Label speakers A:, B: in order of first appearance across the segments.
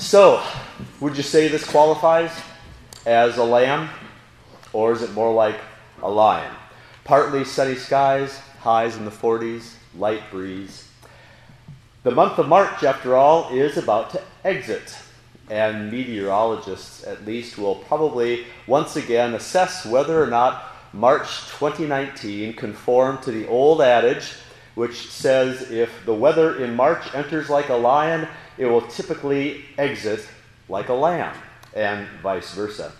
A: So, would you say this qualifies as a lamb, or is it more like a lion? Partly sunny skies, highs in the 40s, light breeze. The month of March, after all, is about to exit, and meteorologists, at least, will probably once again assess whether or not March 2019 conformed to the old adage which says if the weather in March enters like a lion, it will typically exit like a lamb, and vice versa.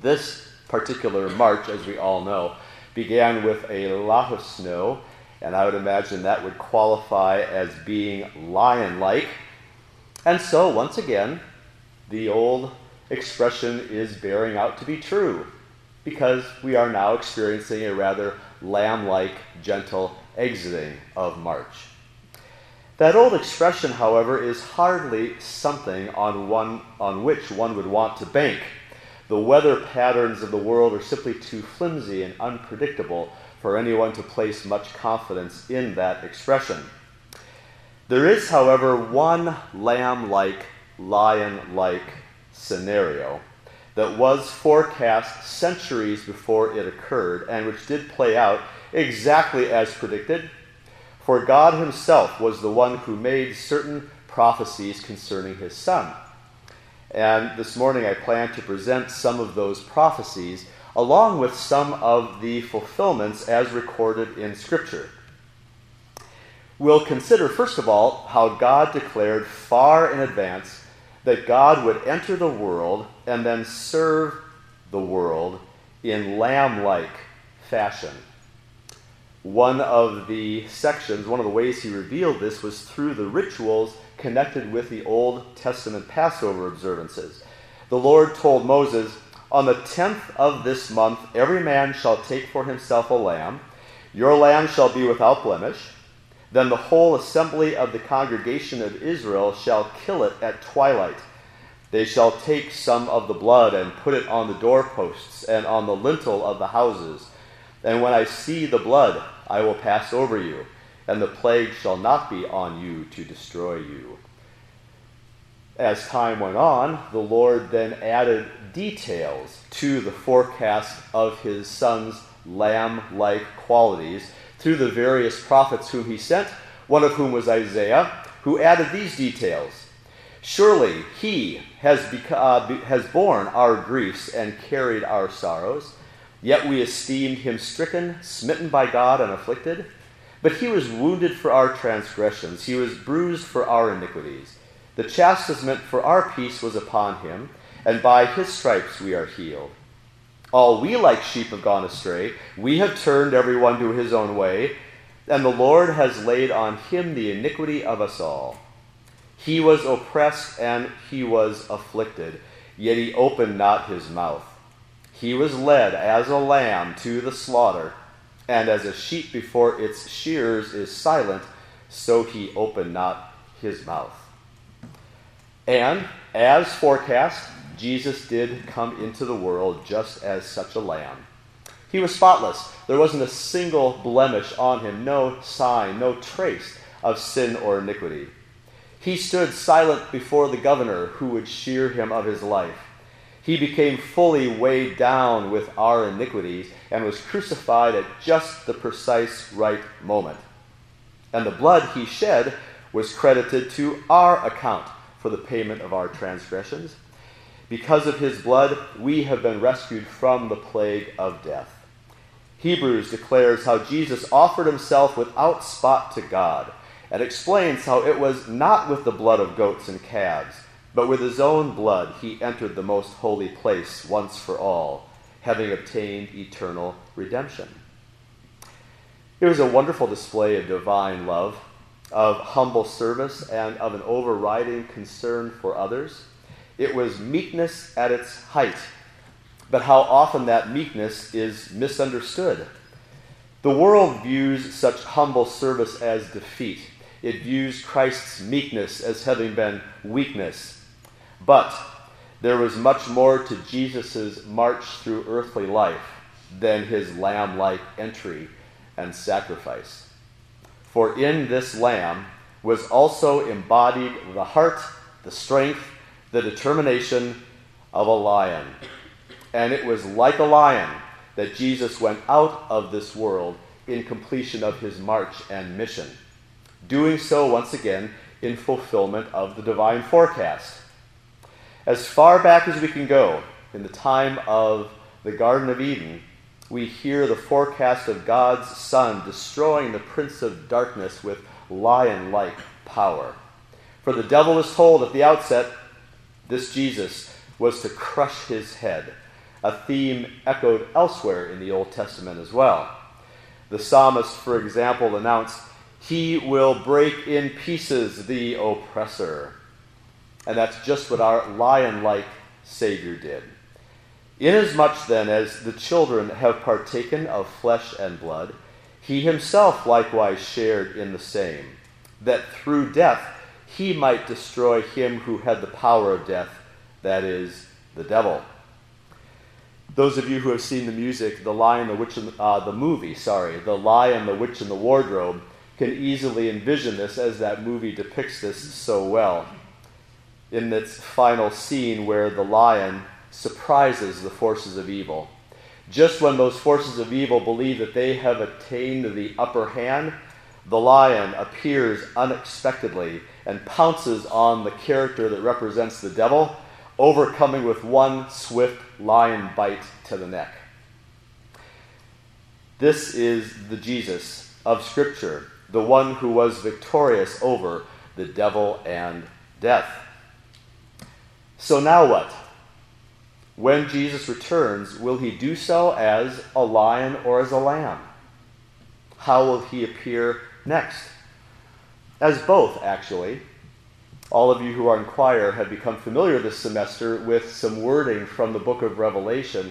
A: This particular March, as we all know, began with a lot of snow, and I would imagine that would qualify as being lion like. And so, once again, the old expression is bearing out to be true because we are now experiencing a rather lamb like, gentle exiting of March. That old expression, however, is hardly something on, one, on which one would want to bank. The weather patterns of the world are simply too flimsy and unpredictable for anyone to place much confidence in that expression. There is, however, one lamb like, lion like scenario that was forecast centuries before it occurred and which did play out exactly as predicted. For God Himself was the one who made certain prophecies concerning His Son. And this morning I plan to present some of those prophecies along with some of the fulfillments as recorded in Scripture. We'll consider, first of all, how God declared far in advance that God would enter the world and then serve the world in lamb like fashion. One of the sections, one of the ways he revealed this was through the rituals connected with the Old Testament Passover observances. The Lord told Moses, On the tenth of this month, every man shall take for himself a lamb. Your lamb shall be without blemish. Then the whole assembly of the congregation of Israel shall kill it at twilight. They shall take some of the blood and put it on the doorposts and on the lintel of the houses. And when I see the blood, I will pass over you, and the plague shall not be on you to destroy you. As time went on, the Lord then added details to the forecast of his son's lamb like qualities through the various prophets whom he sent, one of whom was Isaiah, who added these details. Surely he has, beca- uh, has borne our griefs and carried our sorrows. Yet we esteemed him stricken, smitten by God, and afflicted. But he was wounded for our transgressions, he was bruised for our iniquities. The chastisement for our peace was upon him, and by his stripes we are healed. All we like sheep have gone astray. We have turned everyone to his own way, and the Lord has laid on him the iniquity of us all. He was oppressed and he was afflicted, yet he opened not his mouth. He was led as a lamb to the slaughter, and as a sheep before its shears is silent, so he opened not his mouth. And, as forecast, Jesus did come into the world just as such a lamb. He was spotless. There wasn't a single blemish on him, no sign, no trace of sin or iniquity. He stood silent before the governor who would shear him of his life. He became fully weighed down with our iniquities and was crucified at just the precise right moment. And the blood he shed was credited to our account for the payment of our transgressions. Because of his blood, we have been rescued from the plague of death. Hebrews declares how Jesus offered himself without spot to God and explains how it was not with the blood of goats and calves but with his own blood he entered the most holy place once for all, having obtained eternal redemption. It was a wonderful display of divine love, of humble service, and of an overriding concern for others. It was meekness at its height, but how often that meekness is misunderstood. The world views such humble service as defeat. It views Christ's meekness as having been weakness but there was much more to Jesus' march through earthly life than his lamb like entry and sacrifice. For in this lamb was also embodied the heart, the strength, the determination of a lion. And it was like a lion that Jesus went out of this world in completion of his march and mission, doing so once again in fulfillment of the divine forecast. As far back as we can go, in the time of the Garden of Eden, we hear the forecast of God's Son destroying the prince of darkness with lion like power. For the devil was told at the outset, this Jesus was to crush his head, a theme echoed elsewhere in the Old Testament as well. The psalmist, for example, announced, He will break in pieces the oppressor. And that's just what our lion like Savior did. Inasmuch then as the children have partaken of flesh and blood, he himself likewise shared in the same, that through death he might destroy him who had the power of death, that is, the devil. Those of you who have seen the music, The Lion, the Witch, and the, uh, the movie, sorry, The Lion, the Witch, and the Wardrobe, can easily envision this as that movie depicts this so well. In its final scene, where the lion surprises the forces of evil. Just when those forces of evil believe that they have attained the upper hand, the lion appears unexpectedly and pounces on the character that represents the devil, overcoming with one swift lion bite to the neck. This is the Jesus of Scripture, the one who was victorious over the devil and death. So now what? When Jesus returns, will he do so as a lion or as a lamb? How will he appear next? As both, actually. All of you who are in choir have become familiar this semester with some wording from the book of Revelation,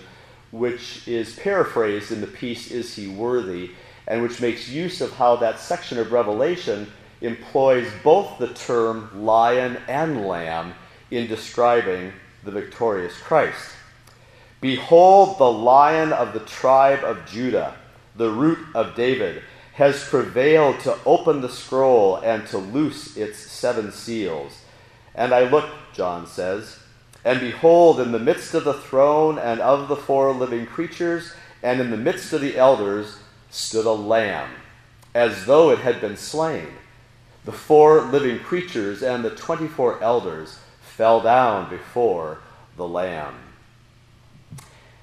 A: which is paraphrased in the piece Is He Worthy, and which makes use of how that section of Revelation employs both the term lion and lamb in describing the victorious Christ. Behold, the lion of the tribe of Judah, the root of David, has prevailed to open the scroll and to loose its seven seals. And I looked, John says, and behold, in the midst of the throne and of the four living creatures, and in the midst of the elders, stood a lamb, as though it had been slain. The four living creatures and the twenty four elders fell down before the Lamb.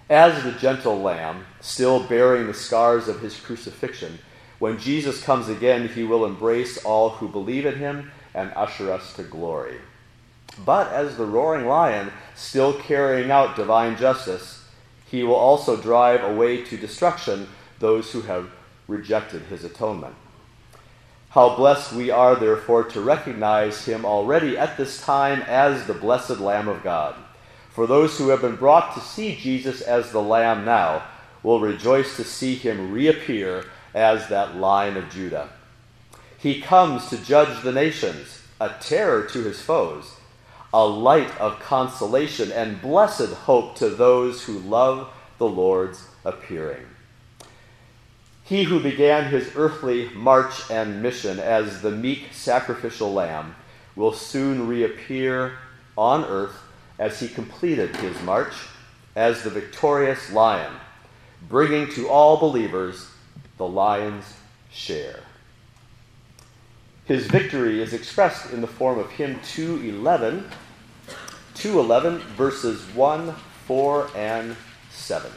A: As the gentle Lamb, still bearing the scars of his crucifixion, when Jesus comes again, he will embrace all who believe in him and usher us to glory. But as the roaring lion, still carrying out divine justice, he will also drive away to destruction those who have rejected his atonement. How blessed we are, therefore, to recognize him already at this time as the blessed Lamb of God. For those who have been brought to see Jesus as the Lamb now will rejoice to see him reappear as that Lion of Judah. He comes to judge the nations, a terror to his foes, a light of consolation and blessed hope to those who love the Lord's appearing. He who began his earthly march and mission as the meek sacrificial lamb will soon reappear on earth as he completed his march as the victorious lion, bringing to all believers the lion's share. His victory is expressed in the form of hymn 211, 211 verses 1, 4, and 7.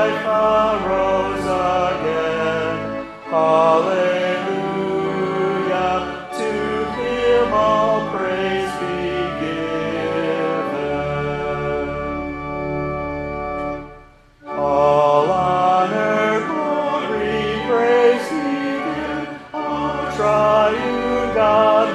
B: Life arose again.
A: Hallelujah. To him all praise be given. All honor, glory, praise given. God